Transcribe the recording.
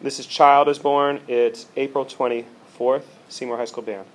This is Child is Born. It's April 24th, Seymour High School Band.